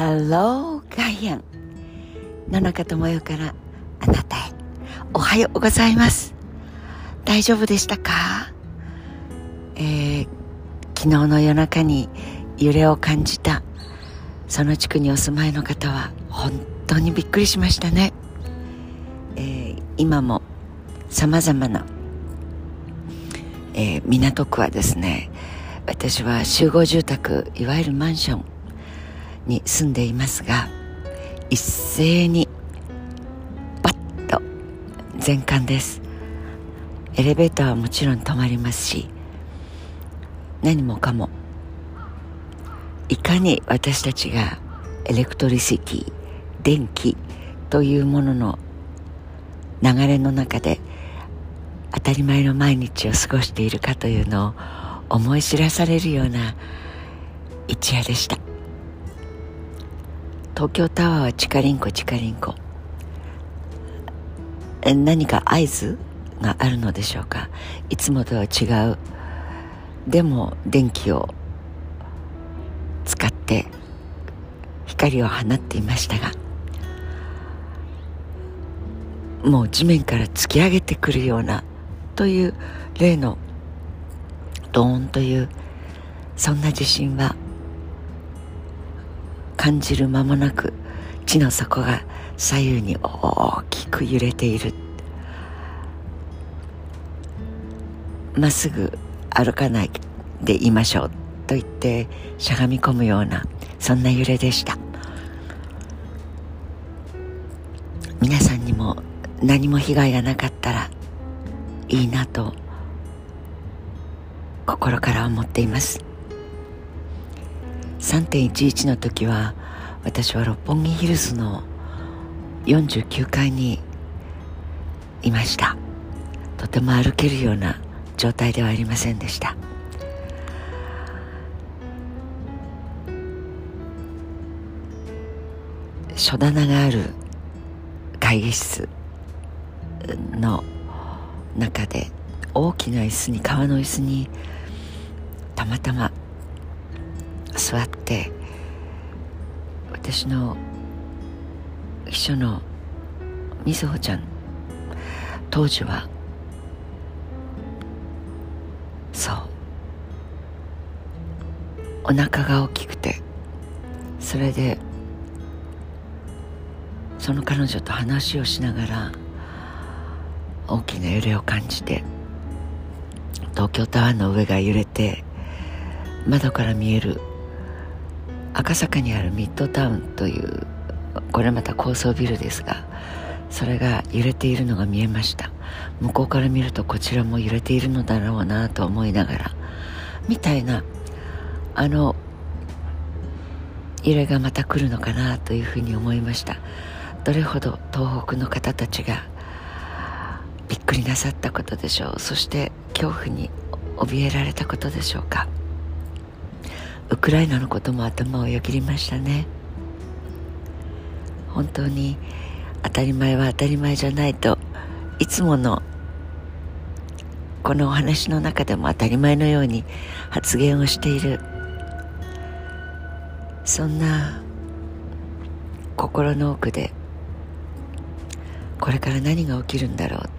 ハローガイアン野中智代からあなたへ。おはようございます。大丈夫でしたか、えー、昨日の夜中に揺れを感じたその地区にお住まいの方は本当にびっくりしましたね、えー、今もさまざまな、えー、港区はですね私は集合住宅いわゆるマンションに住んでいますが一斉にバッと全館です。エレベーターはもちろん止まりますし何もかも。いかに私たちがエレクトリシティ電気というものの流れの中で当たり前の毎日を過ごしているかというのを思い知らされるような一夜でした。東京タワーはチカリンコチカリンコ。何か合図があるのでしょうか？いつもとは違う。でも電気を使って光を放っていましたがもう地面から突き上げてくるようなという例のドーンというそんな地震は感じる間もなく地の底が左右に大きく揺れている。まっすぐ歩かないでいましょうと言ってしゃがみ込むようなそんな揺れでした。皆さんにも何も被害がなかったらいいなと心から思っています。3.11の時は私は六本木ヒルズの49階にいました。とても歩けるような状態ではありませんでした。書棚がある会議室の中で大きな椅子に革の椅子にたまたま座って私の秘書のみずほちゃん当時はそう。お腹が大きくてそれでその彼女と話をしながら大きな揺れを感じて東京タワーの上が揺れて窓から見える赤坂にあるミッドタウンというこれまた高層ビルですがそれが揺れているのが見えました。向こうから見るとこちらも揺れているのだろうなと思いながらみたいなあの揺れがまた来るのかなというふうに思いました。どれほど東北の方たちがびっくりなさったことでしょう。そして恐怖に怯えられたことでしょうか。ウクライナのことも頭をよぎりましたね。本当に当たり前は当たり前じゃないといつものこのお話の中でも当たり前のように発言をしている。そんな心の奥でこれから何が起きるんだろう。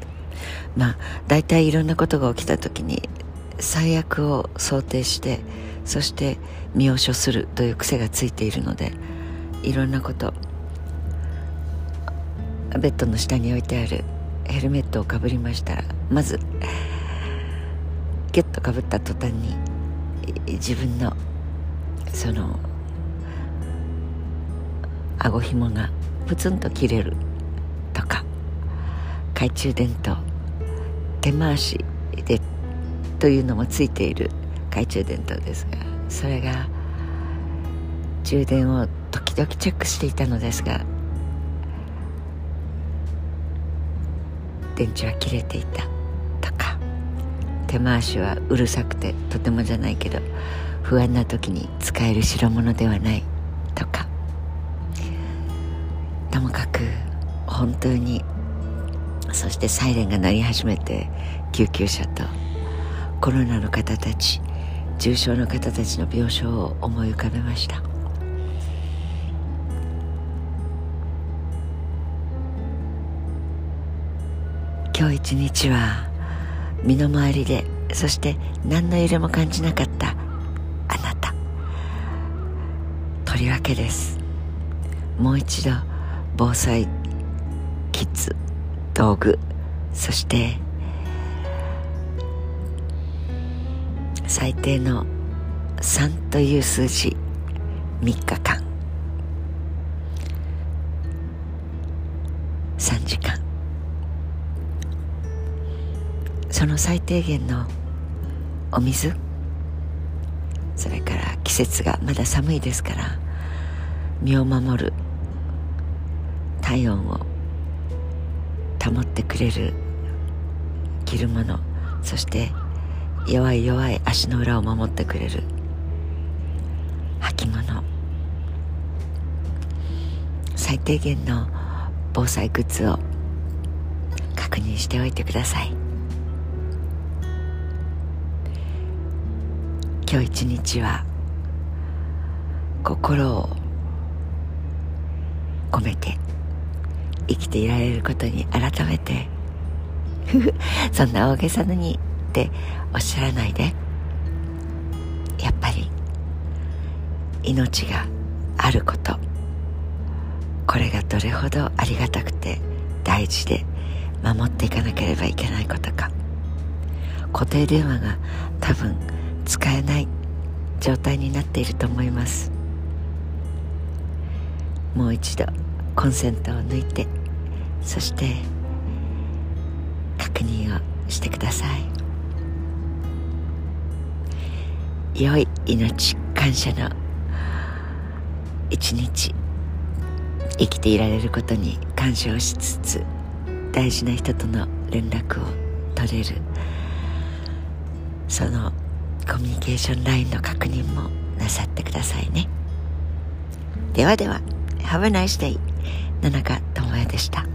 まあ大体いろんなことが起きた時に最悪を想定してそして身を処するという癖がついているのでいろんなことベッドの下に置いてあるヘルメットをかぶりました。らまずギュッとかぶった途端に自分のその顎ひもがプツンと切れるとか懐中電灯手回しでというのもついている。懐中電灯ですがそれが充電を時々チェックしていたのですが電池は切れていたとか手回しはうるさくてとてもじゃないけど不安な時に使える代物ではないとかともかく本当にそしてサイレンが鳴り始めて救急車とコロナの方たち重症の方たちの病床を思い浮かべました。今日一日は身の回りでそして何の揺れも感じなかったあなた。とりわけです。もう一度防災キッズ道具そして最低の3という数字。3日間。3時間。その最低限のお水。それから季節がまだ寒いですから身を守る。体温を保ってくれる。着るもの。そして弱い弱い足の裏を守ってくれる。履物。最低限の防災グッズを確認しておいてください。今日一日は心を込めて生きていられることに改めてそんな大げさにっておっしゃらないで。やっぱり命があること。これがどれほどありがたくて大事で守っていかなければいけないことか。固定電話が多分使えない状態になっていると思います。もう一度コンセントを抜いてそして確認をしてください。良い命感謝の一日。生きていられることに感謝をしつつ大事な人との連絡を取れる。そのコミュニケーションラインの確認もなさってくださいね。ではでは Have a nice day 野中智也でした。